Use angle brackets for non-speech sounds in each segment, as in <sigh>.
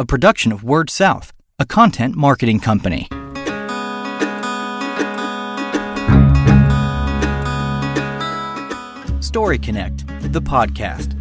a production of Word South, a content marketing company. Story Connect, the podcast,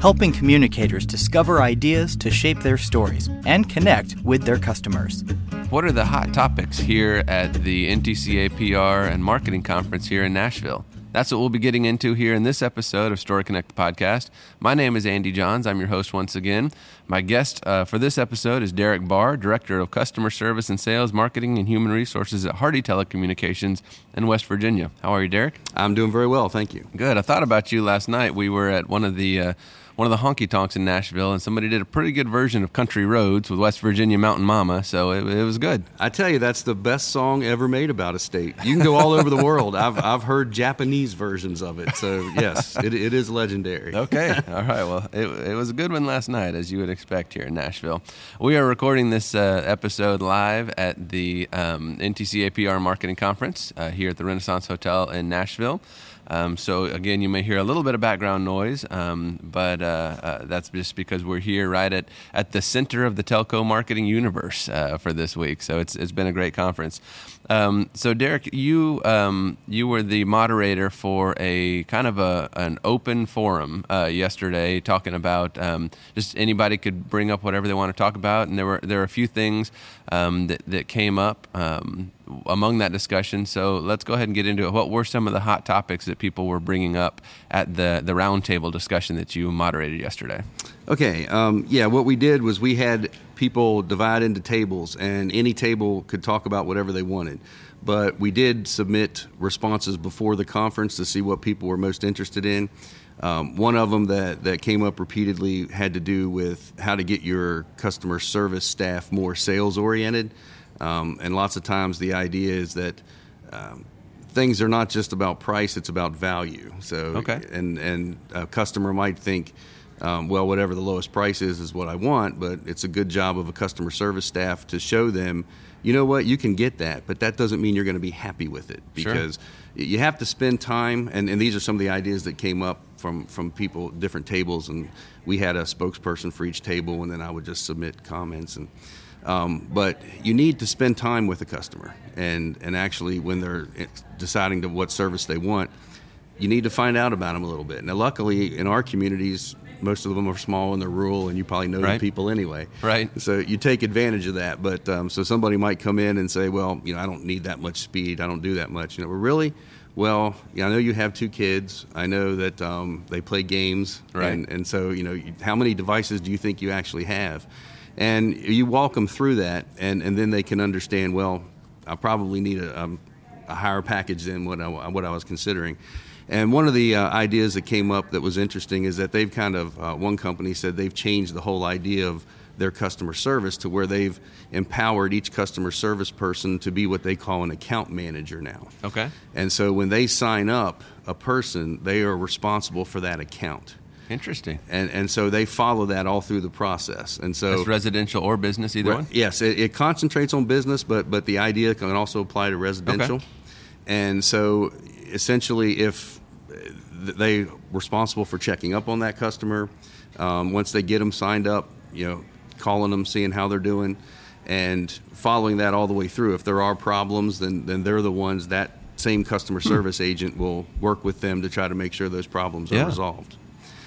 helping communicators discover ideas to shape their stories and connect with their customers. What are the hot topics here at the NTCA PR and Marketing Conference here in Nashville? That's what we'll be getting into here in this episode of Story Connect podcast. My name is Andy Johns. I'm your host once again. My guest uh, for this episode is Derek Barr, Director of Customer Service and Sales, Marketing, and Human Resources at Hardy Telecommunications in West Virginia. How are you, Derek? I'm doing very well, thank you. Good. I thought about you last night. We were at one of the uh, one of the honky tonks in Nashville, and somebody did a pretty good version of Country Roads with West Virginia Mountain Mama, so it, it, was good. I tell you, that's the best song ever made about a state. You can go all over the world. <laughs> I've, I've heard Japanese versions of it, so yes, it, it is legendary. Okay, all right. Well, it, it was a good one last night, as you would expect here in Nashville. We are recording this uh, episode live at the um, NTCA PR Marketing Conference uh, here at the Renaissance Hotel in Nashville. Um, so again, you may hear a little bit of background noise, um, but uh, uh, that's just because we're here right at, at the center of the telco marketing universe uh, for this week. So it's it's been a great conference. Um, so Derek, you um, you were the moderator for a kind of a an open forum uh, yesterday, talking about um, just anybody could bring up whatever they want to talk about, and there were there were a few things um, that that came up um, among that discussion. So let's go ahead and get into it. What were some of the hot topics that people were bringing up at the the roundtable discussion that you moderated yesterday? Okay, um, yeah, what we did was we had people divide into tables, and any table could talk about whatever they wanted. But we did submit responses before the conference to see what people were most interested in. Um, one of them that, that came up repeatedly had to do with how to get your customer service staff more sales oriented. Um, and lots of times the idea is that um, things are not just about price; it's about value. So, okay. and and a customer might think, um, well, whatever the lowest price is is what I want, but it's a good job of a customer service staff to show them, you know what, you can get that, but that doesn't mean you're going to be happy with it because sure. you have to spend time. And, and these are some of the ideas that came up from from people different tables, and we had a spokesperson for each table, and then I would just submit comments and. Um, but you need to spend time with the customer, and and actually when they're deciding to what service they want, you need to find out about them a little bit. Now, luckily in our communities, most of them are small and they're rural, and you probably know right. the people anyway. Right. So you take advantage of that. But um, so somebody might come in and say, well, you know, I don't need that much speed. I don't do that much. You know, well, really. Well, I know you have two kids. I know that um, they play games, right. and, and so you know, how many devices do you think you actually have? and you walk them through that, and, and then they can understand. Well, I probably need a, a, a higher package than what I, what I was considering. And one of the uh, ideas that came up that was interesting is that they've kind of uh, one company said they've changed the whole idea of their customer service to where they've empowered each customer service person to be what they call an account manager now. Okay. And so when they sign up a person, they are responsible for that account. Interesting. And and so they follow that all through the process. And so That's residential or business, either re- one. Yes, it, it, concentrates on business, but but the idea can also apply to residential. Okay. And so essentially, if they responsible for checking up on that customer, um, once they get them signed up, you know, calling them, seeing how they're doing, and following that all the way through. If there are problems, then then they're the ones that same customer Hmm. service agent will work with them to try to make sure those problems are Yeah. resolved.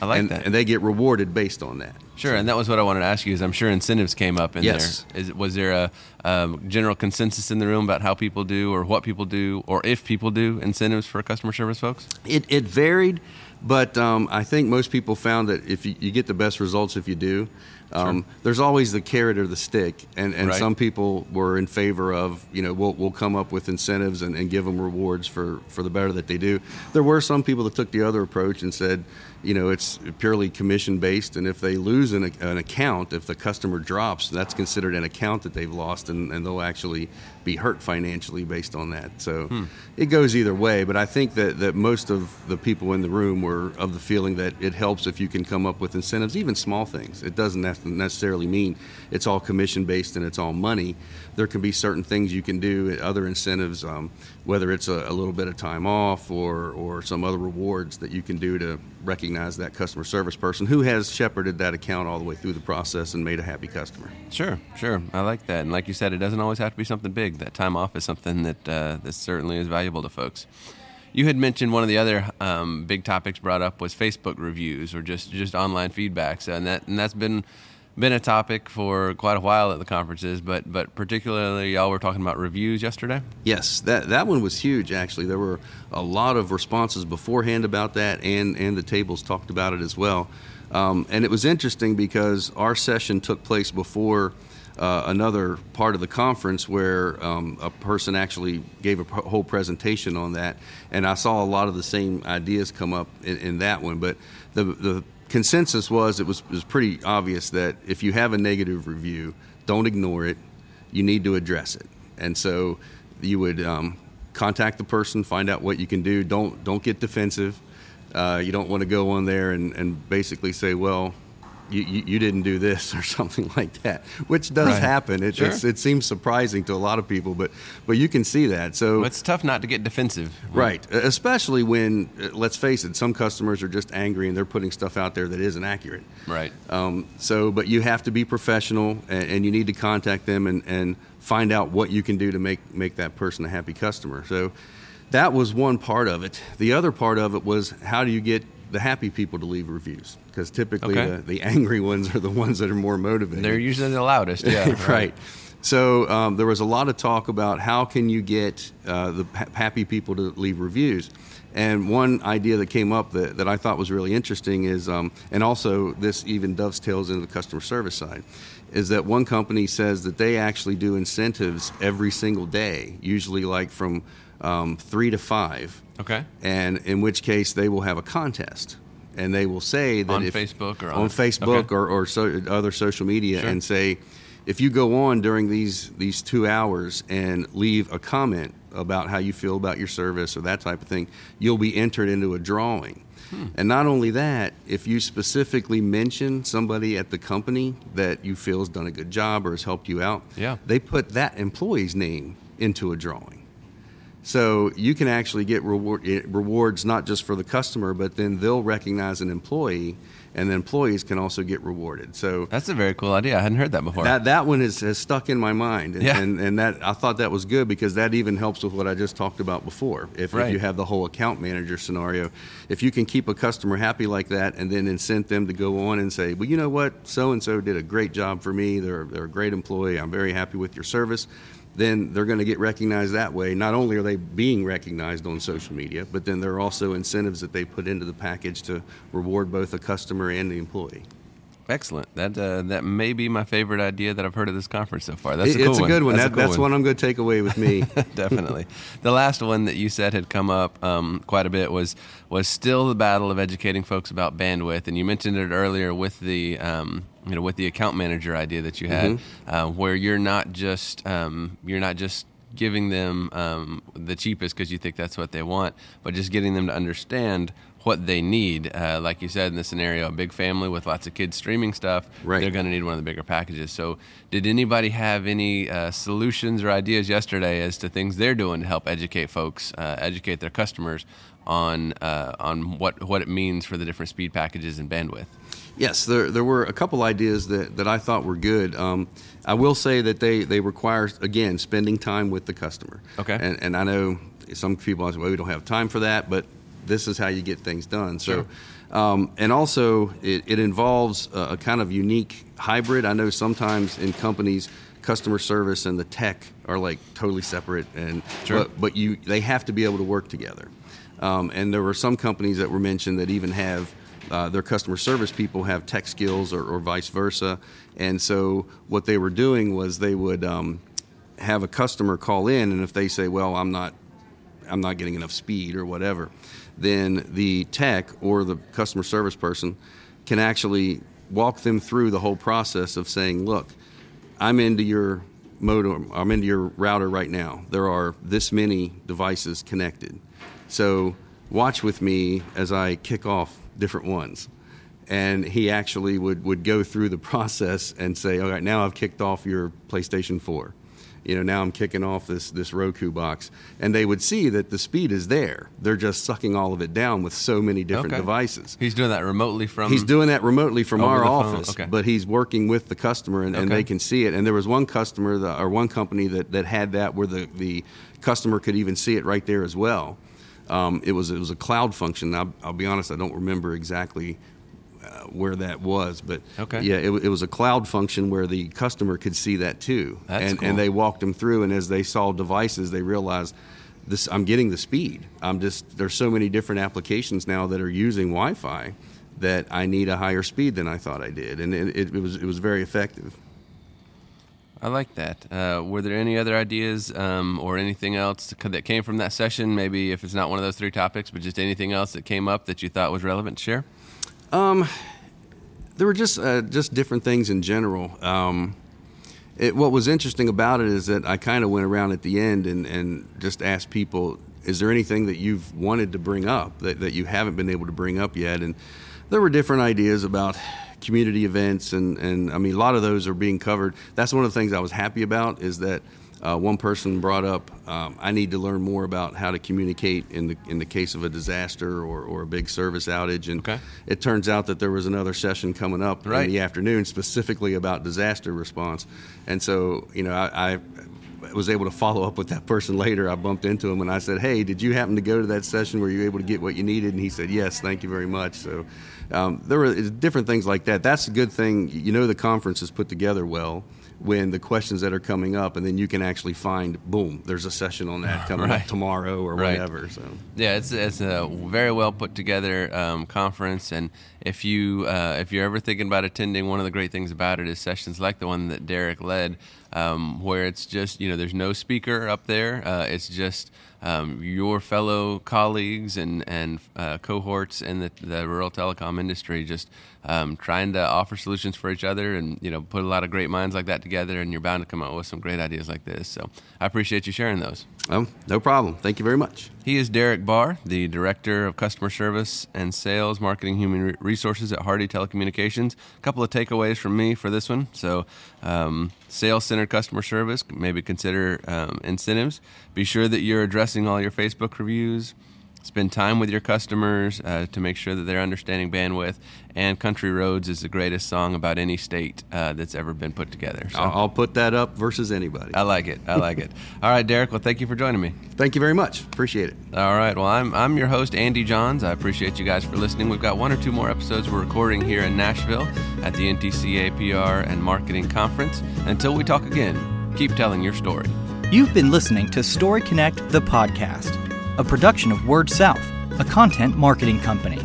I like and, that. and they get rewarded based on that. Sure, and that was what I wanted to ask you. Is I'm sure incentives came up in Yes. there. Is was there a um, general consensus in the room about how people do, or what people do, or if people do incentives for customer service folks? It, it varied, but um, I think most people found that if you, you get the best results if you do. Um, Sure. There's always the carrot or the stick, and, and Right. some people were in favor of you know we'll, we'll come up with incentives and, and give them rewards for, for the better that they do. There were some people that took the other approach and said you know it's purely commission based, and if they lose an, an account, if the customer drops, that's considered an account that they've lost, and, and they'll actually be hurt financially based on that. So it goes either way, but I think that, that most of the people in the room were of the feeling that it helps if you can come up with incentives, even small things. It doesn't necessarily mean it's all commission based and it's all money. There can be certain things you can do, other incentives, um, whether it's a, a, little bit of time off or, or some other rewards that you can do to recognize that customer service person who has shepherded that account all the way through the process and made a happy customer. Sure, sure. I like that. And like you said, it doesn't always have to be something big. That time off is something that, uh, that certainly is valuable to folks. You had mentioned one of the other um, big topics brought up was Facebook reviews or just, just online feedbacks, and that and that's been been a topic for quite a while at the conferences, but but particularly y'all were talking about reviews yesterday. Yes, that that one was huge. Actually, there were a lot of responses beforehand about that, and and the tables talked about it as well. Um, and it was interesting because our session took place before uh, another part of the conference where um, a person actually gave a whole presentation on that, and I saw a lot of the same ideas come up in, in that one. But the the consensus was it was was pretty obvious that if you have a negative review, don't ignore it. You need to address it, and so you would um, contact the person, find out what you can do. Don't don't get defensive. Uh, you don't want to go on there and, and basically say, well, you, you, you, didn't do this <laughs> or something like that, which does right. happen. It, sure. it seems surprising to a lot of people, but but you can see that. So well, it's tough not to get defensive, right? Especially when, uh, let's face it, some customers are just angry and they're putting stuff out there that isn't accurate, right? Um, so, but you have to be professional, and, and you need to contact them and, and find out what you can do to make make that person a happy customer. So. That was one part of it. The other part of it was how do you get the happy people to leave reviews because typically okay. the, the, angry ones are the ones that are more motivated. They're usually the loudest. Yeah, <laughs> right. right. So um, there was a lot of talk about how can you get uh, the happy people to leave reviews. And one idea that came up that, that I thought was really interesting is, um, and also this even dovetails into the customer service side, is that one company says that they actually do incentives every single day, usually like from um, three to five. Okay. And in which case they will have a contest. And they will say that on if, Facebook or on, on Facebook okay. or, or so, other social media sure. and say, if you go on during these these two hours and leave a comment about how you feel about your service or that type of thing, you'll be entered into a drawing. Hmm. And not only that, if you specifically mention somebody at the company that you feel has done a good job or has helped you out, yeah. they put that employee's name into a drawing. So you can actually get reward, eh, rewards not just for the customer, but then they'll recognize an employee, and the employees can also get rewarded. So that's a very cool idea. I hadn't heard that before. That that one is, has stuck in my mind, and, yeah. and, and that I thought that was good because that even helps with what I just talked about before. If, right. if you have the whole account manager scenario, if you can keep a customer happy like that, and then incent them to go on and say, well, you know what, so and so did a great job for me. They're they're a great employee. I'm very happy with your service then they're going to get recognized that way. Not only are they being recognized on social media, but then there are also incentives that they put into the package to reward both the customer and the employee. Excellent. That uh, that may be my favorite idea that I've heard at this conference so far. That's a cool it's a good one. That's, that, that's one I'm going to take away with me. <laughs> Definitely. The last one that you said had come up um, quite a bit was was still the battle of educating folks about bandwidth, and you mentioned it earlier with the um, you know with the account manager idea that you had, mm-hmm. uh, where you're not just um, you're not just giving them um, the cheapest because you think that's what they want, but just getting them to understand what they need. Uh, like you said in the scenario, a big family with lots of kids streaming stuff, right. they're going to need one of the bigger packages. So, did anybody have any uh, solutions or ideas yesterday as to things they're doing to help educate folks, uh, educate their customers on uh, on what what it means for the different speed packages and bandwidth? Yes, there, there were a couple ideas that, that I thought were good. Um, I will say that they, they require, again, spending time with the customer. Okay. And, and I know some people say, well, we don't have time for that, but this is how you get things done. So, sure. um, and also it, it involves a, a, kind of unique hybrid. I know sometimes in companies, customer service and the tech are like totally separate, and sure. but, but you they have to be able to work together. Um, and there were some companies that were mentioned that even have uh, their customer service people have tech skills or, or, vice versa. And so what they were doing was they would um, have a customer call in, and if they say, "Well, I'm not, I'm not getting enough speed or whatever," then the tech or the customer service person can actually walk them through the whole process of saying, "Look, I'm into your modem, I'm into your router right now. There are this many devices connected, so." watch with me as I kick off different ones. and he actually would, would go through the <laughs> process and say, "All right, now I've kicked off your PlayStation 4. You know, now I'm kicking off this this Roku box." And they would see that the speed is there. They're just sucking all of it down with so many different Okay. devices. He's doing that remotely from. He's doing that remotely from our office, okay. but he's working with the customer, and, and they can see it. And there was one customer that, or one company that, that had that where the, the customer could even see it right there as well. Um, it was it was a cloud function. I'll, I'll be honest, I don't remember exactly uh, where that was, but Okay. yeah, it, it was a cloud function where the customer could see that too. That's and, cool. and they walked them through, and as they saw devices, they realized this. I'm getting the speed. I'm just there's so many different applications now that are using Wi-Fi that I need a higher speed than I thought I did, and it, it, was it was very effective. I like that. Uh, were there any other ideas um, or anything else that came from that session? Maybe if it's not one of those three topics, but just anything else that came up that you thought was relevant to share? there were just uh, just different things in general. Um, it, what was interesting about it is that I kind of went around at the end and, and just asked people, "Is there anything that you've wanted to bring up that, that you haven't been able to bring up yet?" And there were different ideas about community events, and, and I mean, a lot of those are being covered. That's one of the things I was happy about is that uh, one person brought up, um, I need to learn more about how to communicate in the in the case of a disaster or, or a big service outage. And Okay. it turns out that there was another session coming up Right. in the afternoon specifically about disaster response. And so, you know, I, I was able to follow up with that person later. I bumped into him and I said, "Hey, did you happen to go to that session where you were able to get what you needed?" And he said, "Yes, thank you very much." So um, there were different things like that. That's a good thing. You know, the conference is put together well when the questions that are coming up, and then you can actually find, boom, there's a session on that <laughs> coming Right. up tomorrow or Right. whatever. So. Yeah, it's it's a very well put together um, conference, and if you uh, if you're ever thinking about attending, one of the great things about it is sessions like the one that Derek led, um, where it's just you know there's no speaker up there, uh, it's just um, your fellow colleagues and and uh, cohorts in the, the rural telecom industry just um, trying to offer solutions for each other, and you know put a lot of great minds like that together, and you're bound to come out with some great ideas like this. So I appreciate you sharing those. Oh, no problem. Thank you very much. He is Derek Barr, the Director of Customer Service and Sales, Marketing, Human Resources at Hardy Telecommunications. A couple of takeaways from me for this one. So, um, sales centered customer service, maybe consider um, incentives. Be sure that you're addressing all your Facebook reviews. Spend time with your customers uh, to make sure that they're understanding bandwidth. And Country Roads is the greatest song about any state uh, that's ever been put together. So I'll, I'll put that up versus anybody. I like it. I <laughs> like it. All right, Derek. Well, thank you for joining me. Thank you very much. Appreciate it. All right. Well, I'm I'm your host Andy Johns. I appreciate you guys for listening. We've got one or two more episodes we're recording here in Nashville at the NTCA PR and Marketing Conference. Until we talk again, keep telling your story. You've been listening to Story Connect, the podcast, a production of Word South, a content marketing company.